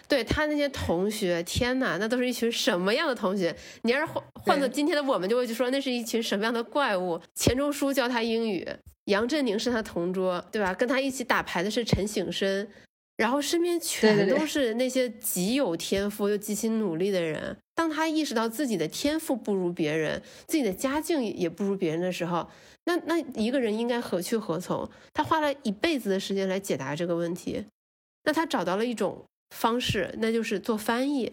对他那些同学，天哪，那都是一群什么样的同学？你要是换换做今天的我们，就会去说那是一群什么样的怪物。钱钟书教他英语，杨振宁是他同桌，对吧？跟他一起打牌的是陈省身，然后身边全都是那些极有天赋又极其努力的人。当他意识到自己的天赋不如别人，自己的家境也不如别人的时候，那那一个人应该何去何从？他花了一辈子的时间来解答这个问题，那他找到了一种方式，那就是做翻译。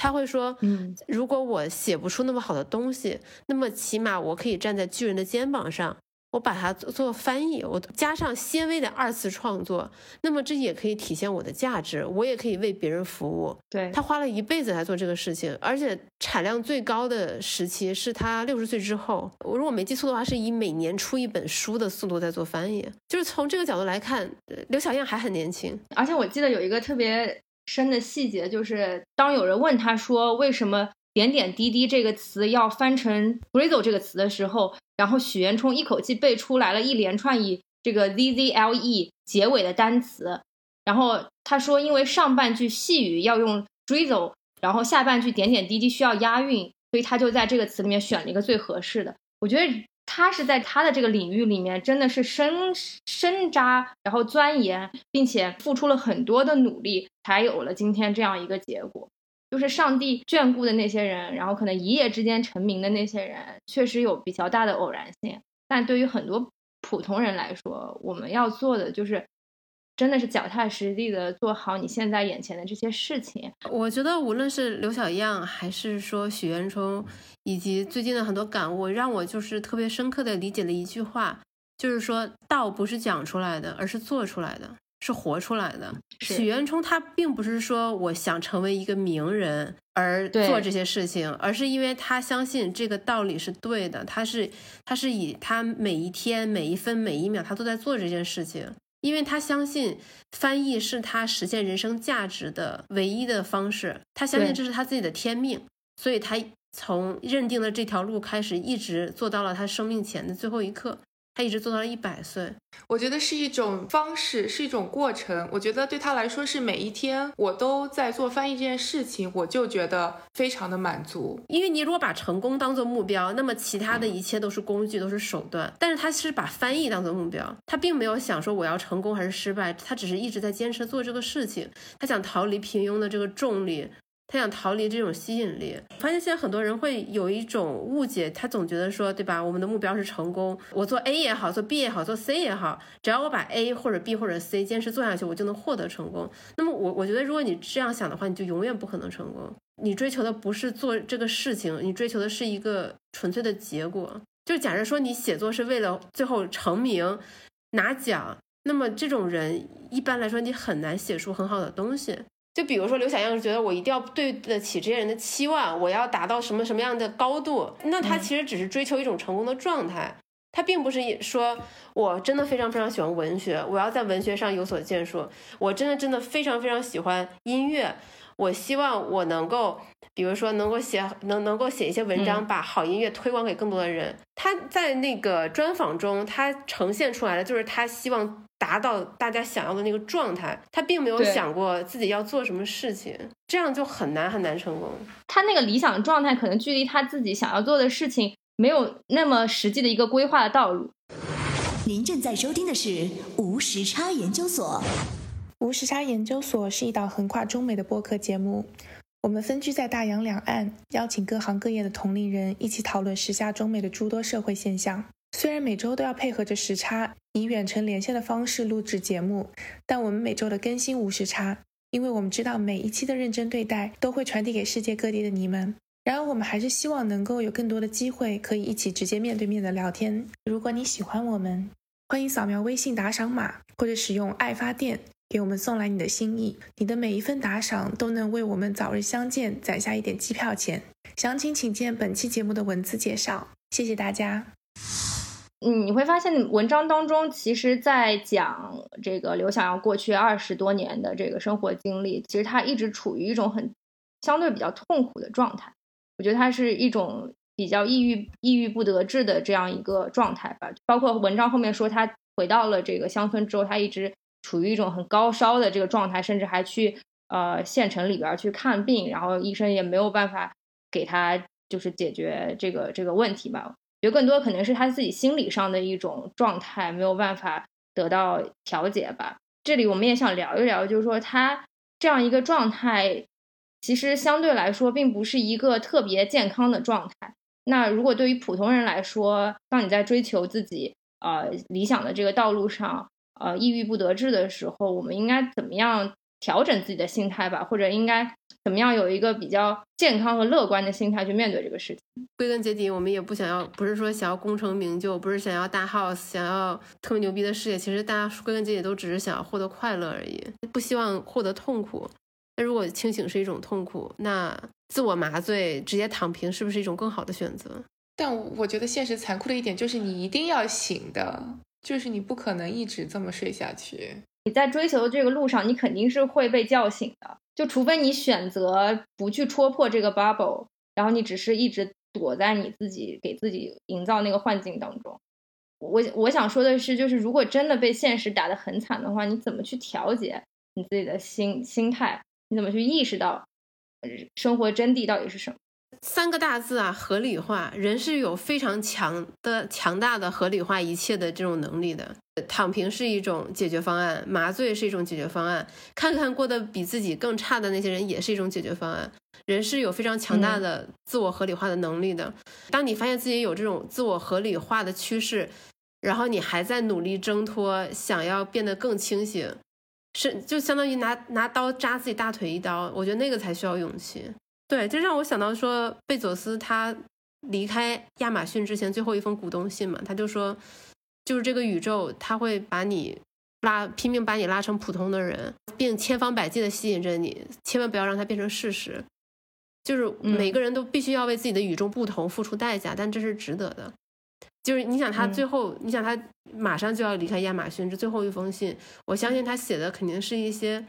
他会说，嗯，如果我写不出那么好的东西，那么起码我可以站在巨人的肩膀上，我把它做做翻译，我加上些微的二次创作，那么这也可以体现我的价值，我也可以为别人服务。对，他花了一辈子来做这个事情，而且产量最高的时期是他六十岁之后。我如果没记错的话，是以每年出一本书的速度在做翻译。就是从这个角度来看，呃刘晓燕还很年轻。而且我记得有一个特别深的细节，就是当有人问他说为什么点点滴滴这个词要翻成 grizzle 这个词的时候，然后许渊冲一口气背出来了一连串以这个 z z l e 结尾的单词，然后他说因为上半句细语要用 drizzle，然后下半句点点滴滴需要押韵，所以他就在这个词里面选了一个最合适的。我觉得他是在他的这个领域里面真的是深深扎，然后钻研，并且付出了很多的努力，才有了今天这样一个结果。就是上帝眷顾的那些人，然后可能一夜之间成名的那些人，确实有比较大的偶然性。但对于很多普通人来说，我们要做的就是，真的是脚踏实地的做好你现在眼前的这些事情。我觉得无论是刘小样，还是说许渊冲，以及最近的很多感悟，让我就是特别深刻的理解了一句话，就是说道不是讲出来的，而是做出来的，是活出来的。许渊冲他并不是说我想成为一个名人而做这些事情，而是因为他相信这个道理是对的，他是他是以他每一天每一分每一秒他都在做这件事情。因为他相信翻译是他实现人生价值的唯一的方式，他相信这是他自己的天命，所以他从认定了这条路开始，一直做到了他生命前的最后一刻，他一直做到了一百岁。我觉得是一种方式，是一种过程。我觉得对他来说是每一天我都在做翻译这件事情，我就觉得非常的满足。因为你如果把成功当做目标，那么其他的一切都是工具，都是手段。但是他是把翻译当做目标，他并没有想说我要成功还是失败，他只是一直在坚持做这个事情。他想逃离平庸的这个重力，他想逃离这种吸引力。发现现在很多人会有一种误解，他总觉得说，对吧？我们的目标是成功，我做 A 也好，做 B 也好，做 C 也好，只要我把 A 或者 B 或者 C 坚持做下去，我就能获得成功。那么我我觉得，如果你这样想的话，你就永远不可能成功。你追求的不是做这个事情，你追求的是一个纯粹的结果。就假设说你写作是为了最后成名、拿奖，那么这种人一般来说你很难写出很好的东西。就比如说刘小样觉得我一定要对得起这些人的期望，我要达到什么什么样的高度，那他其实只是追求一种成功的状态，他并不是说我真的非常非常喜欢文学，我要在文学上有所建树，我真的真的非常非常喜欢音乐，我希望我能够，比如说能够写能能够写一些文章，把好音乐推广给更多的人。他在那个专访中，他呈现出来的就是他希望。达到大家想要的那个状态，他并没有想过自己要做什么事情，这样就很难很难成功。他那个理想的状态，可能距离他自己想要做的事情没有那么实际的一个规划的道路。您正在收听的是无时差研究所。无时差研究所是一档横跨中美的播客节目，我们分居在大洋两岸，邀请各行各业的同龄人一起讨论时下中美的诸多社会现象。虽然每周都要配合着时差，以远程连线的方式录制节目，但我们每周的更新无时差，因为我们知道每一期的认真对待都会传递给世界各地的你们。然而，我们还是希望能够有更多的机会可以一起直接面对面的聊天。如果你喜欢我们，欢迎扫描微信打赏码，或者使用爱发电给我们送来你的心意。你的每一份打赏都能为我们早日相见攒下一点机票钱。详情请见本期节目的文字介绍。谢谢大家。嗯，你会发现文章当中，其实，在讲这个刘想要过去二十多年的这个生活经历，其实他一直处于一种很相对比较痛苦的状态。我觉得他是一种比较抑郁、抑郁不得志的这样一个状态吧。包括文章后面说，他回到了这个乡村之后，他一直处于一种很高烧的这个状态，甚至还去呃县城里边去看病，然后医生也没有办法给他就是解决这个这个问题吧。觉得更多可能是他自己心理上的一种状态没有办法得到调节吧。这里我们也想聊一聊，就是说他这样一个状态，其实相对来说并不是一个特别健康的状态。那如果对于普通人来说，当你在追求自己呃理想的这个道路上，呃抑郁不得志的时候，我们应该怎么样调整自己的心态吧？或者应该？怎么样有一个比较健康和乐观的心态去面对这个事情？归根结底，我们也不想要，不是说想要功成名就，不是想要大 house，想要特别牛逼的事业。其实大家归根结底都只是想要获得快乐而已，不希望获得痛苦。那如果清醒是一种痛苦，那自我麻醉、直接躺平是不是一种更好的选择？但我觉得现实残酷的一点就是，你一定要醒的，就是你不可能一直这么睡下去。你在追求的这个路上，你肯定是会被叫醒的。就除非你选择不去戳破这个 bubble，然后你只是一直躲在你自己给自己营造那个幻境当中。我我想说的是，就是如果真的被现实打得很惨的话，你怎么去调节你自己的心心态？你怎么去意识到生活真谛到底是什么？三个大字啊，合理化。人是有非常强的、强大的合理化一切的这种能力的。躺平是一种解决方案，麻醉是一种解决方案，看看过得比自己更差的那些人也是一种解决方案。人是有非常强大的自我合理化的能力的。当你发现自己有这种自我合理化的趋势，然后你还在努力挣脱，想要变得更清醒，是就相当于拿拿刀扎自己大腿一刀。我觉得那个才需要勇气。对，这让我想到说，贝佐斯他离开亚马逊之前最后一封股东信嘛，他就说，就是这个宇宙他会把你拉，拼命把你拉成普通的人，并千方百计的吸引着你，千万不要让它变成事实。就是每个人都必须要为自己的与众不同付出代价，但这是值得的。就是你想他最后，你想他马上就要离开亚马逊，这最后一封信，我相信他写的肯定是一些。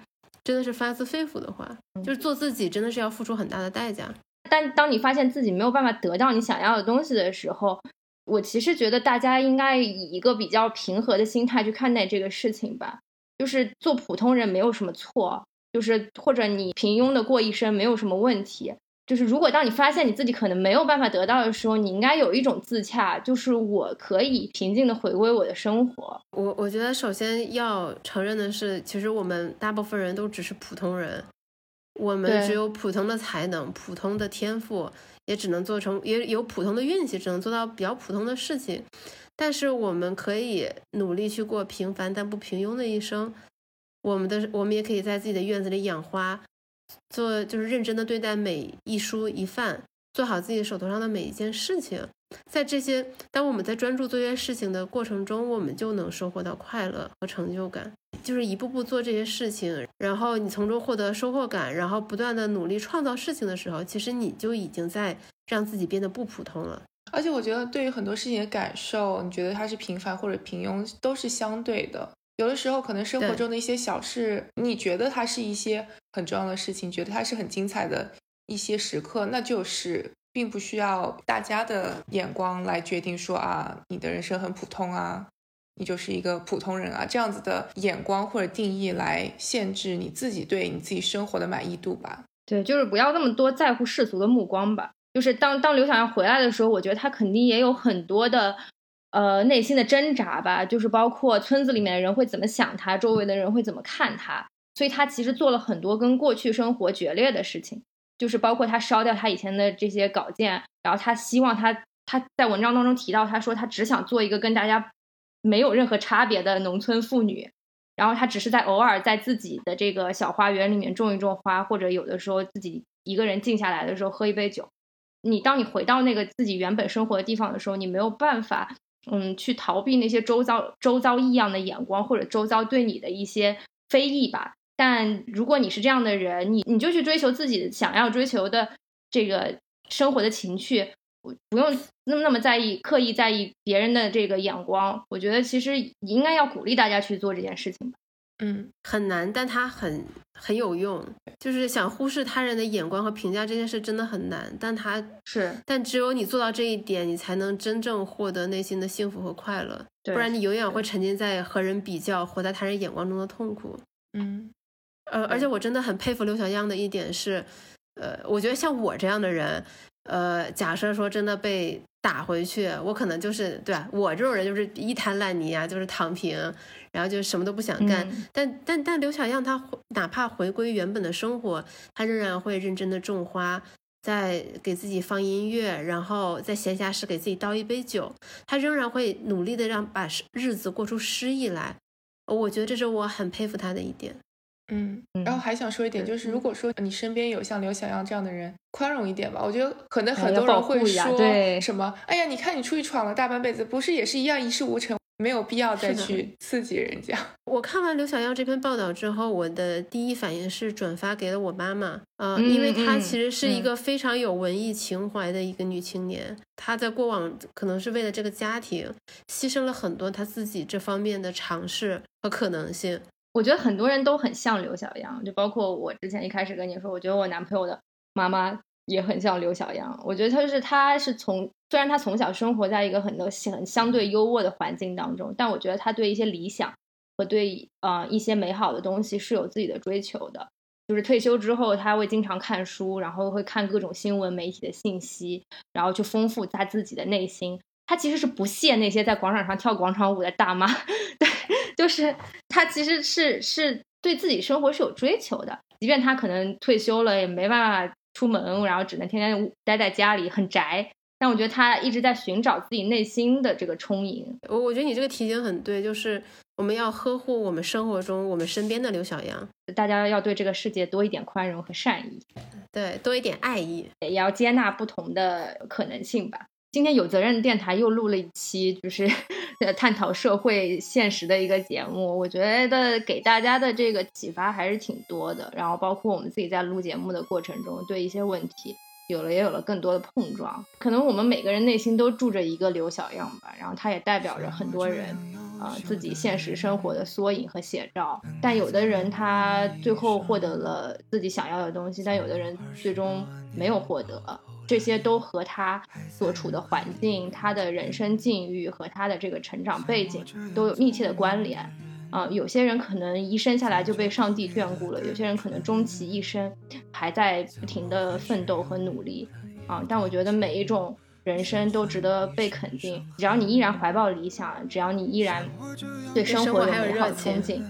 真的是发自肺腑的话，就是做自己真的是要付出很大的代价。但当你发现自己没有办法得到你想要的东西的时候，我其实觉得大家应该以一个比较平和的心态去看待这个事情吧。就是做普通人没有什么错，就是或者你平庸的过一生没有什么问题。就是如果当你发现你自己可能没有办法得到的时候，你应该有一种自洽，就是我可以平静的回归我的生活。我我觉得首先要承认的是，其实我们大部分人都只是普通人，我们只有普通的才能、普通的天赋，也只能做成也有普通的运气，只能做到比较普通的事情。但是我们可以努力去过平凡但不平庸的一生。我们的我们也可以在自己的院子里养花。做就是认真的对待每一蔬一饭，做好自己手头上的每一件事情。在这些，当我们在专注做这些事情的过程中，我们就能收获到快乐和成就感。就是一步步做这些事情，然后你从中获得收获感，然后不断的努力创造事情的时候，其实你就已经在让自己变得不普通了。而且我觉得，对于很多事情的感受，你觉得它是平凡或者平庸，都是相对的。有的时候，可能生活中的一些小事，你觉得它是一些很重要的事情，觉得它是很精彩的一些时刻，那就是并不需要大家的眼光来决定说啊，你的人生很普通啊。你就是一个普通人啊，这样子的眼光或者定义来限制你自己对你自己生活的满意度吧？对，就是不要那么多在乎世俗的目光吧。就是当当刘小阳回来的时候，我觉得他肯定也有很多的呃内心的挣扎吧。就是包括村子里面的人会怎么想他，周围的人会怎么看他，所以他其实做了很多跟过去生活决裂的事情。就是包括他烧掉他以前的这些稿件，然后他希望他他在文章当中提到，他说他只想做一个跟大家。没有任何差别的农村妇女，然后他只是在偶尔在自己的这个小花园里面种一种花，或者有的时候自己一个人静下来的时候喝一杯酒。你当你回到那个自己原本生活的地方的时候，你没有办法，嗯，去逃避那些周遭周遭异样的眼光或者周遭对你的一些非议吧。但如果你是这样的人，你你就去追求自己想要追求的这个生活的情趣。不用那么那么在意，刻意在意别人的这个眼光。我觉得其实应该要鼓励大家去做这件事情吧。嗯，很难，但它很很有用。就是想忽视他人的眼光和评价这件事真的很难，但它是，但只有你做到这一点，你才能真正获得内心的幸福和快乐。不然你永远会沉浸在和人比较、活在他人眼光中的痛苦。嗯，呃，而且我真的很佩服刘小样的一点是，呃，我觉得像我这样的人。呃，假设说真的被打回去，我可能就是对吧？我这种人就是一滩烂泥啊，就是躺平，然后就什么都不想干。但但但刘小样他哪怕回归原本的生活，他仍然会认真的种花，在给自己放音乐，然后在闲暇时给自己倒一杯酒，他仍然会努力的让把日子过出诗意来。我觉得这是我很佩服他的一点。嗯，然后还想说一点，就是如果说你身边有像刘小样这样的人，宽容一点吧。我觉得可能很多人会说什么，哎呀，你看你出去闯了大半辈子，不是也是一样一事无成，没有必要再去刺激人家。我看完刘小样这篇报道之后，我的第一反应是转发给了我妈妈，呃，因为她其实是一个非常有文艺情怀的一个女青年，她在过往可能是为了这个家庭，牺牲了很多她自己这方面的尝试和可能性。我觉得很多人都很像刘小阳，就包括我之前一开始跟你说，我觉得我男朋友的妈妈也很像刘小阳。我觉得他是他是从虽然他从小生活在一个很多很相对优渥的环境当中，但我觉得他对一些理想和对呃一些美好的东西是有自己的追求的。就是退休之后，他会经常看书，然后会看各种新闻媒体的信息，然后去丰富他自己的内心。他其实是不屑那些在广场上跳广场舞的大妈，对，*laughs* 就是他其实是是对自己生活是有追求的，即便他可能退休了也没办法出门，然后只能天天待在家里很宅，但我觉得他一直在寻找自己内心的这个充盈。我我觉得你这个提醒很对，就是我们要呵护我们生活中我们身边的刘小阳，大家要对这个世界多一点宽容和善意，对，多一点爱意，也要接纳不同的可能性吧。今天有责任电台又录了一期，就是 *laughs* 探讨社会现实的一个节目。我觉得给大家的这个启发还是挺多的。然后包括我们自己在录节目的过程中，对一些问题有了也有了更多的碰撞。可能我们每个人内心都住着一个刘小样吧，然后他也代表着很多人啊自己现实生活的缩影和写照。但有的人他最后获得了自己想要的东西，但有的人最终没有获得。这些都和他所处的环境、他的人生境遇和他的这个成长背景都有密切的关联。啊，有些人可能一生下来就被上帝眷顾了，有些人可能终其一生还在不停的奋斗和努力。啊，但我觉得每一种人生都值得被肯定。只要你依然怀抱理想，只要你依然对生活有美好憧憬，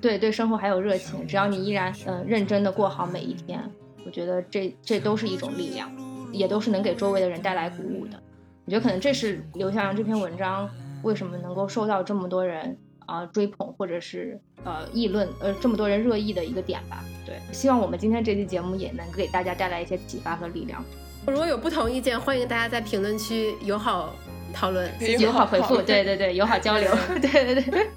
对对生活还有热情，只要你依然嗯认真的过好每一天，我觉得这这都是一种力量。也都是能给周围的人带来鼓舞的，我觉得可能这是刘向阳这篇文章为什么能够受到这么多人啊追捧或者是呃议论，呃这么多人热议的一个点吧。对，希望我们今天这期节目也能给大家带来一些启发和力量。如果有不同意见，欢迎大家在评论区友好讨论，友好回复，对对对，友好交流，对对对，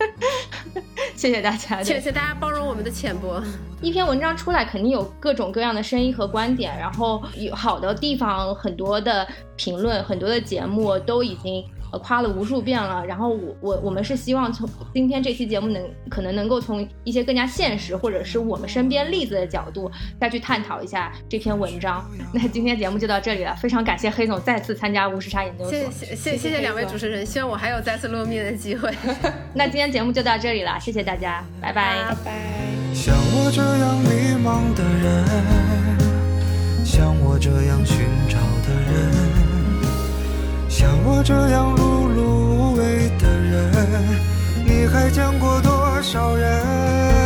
*laughs* 谢谢大家，谢谢大家包容我们的浅薄。一篇文章出来，肯定有各种各样的声音和观点，然后有好的地方，很多的评论，很多的节目都已经。呃，夸了无数遍了，然后我我我们是希望从今天这期节目能可能能够从一些更加现实或者是我们身边例子的角度再去探讨一下这篇文章。那今天节目就到这里了，非常感谢黑总再次参加无时差研究所，谢谢谢谢谢两位主持人，希望我还有再次露面的机会。*laughs* 那今天节目就到这里了，谢谢大家，拜拜拜拜。像我这样迷茫的人，像我这样寻找的人。像我这样碌碌无为的人，你还见过多少人？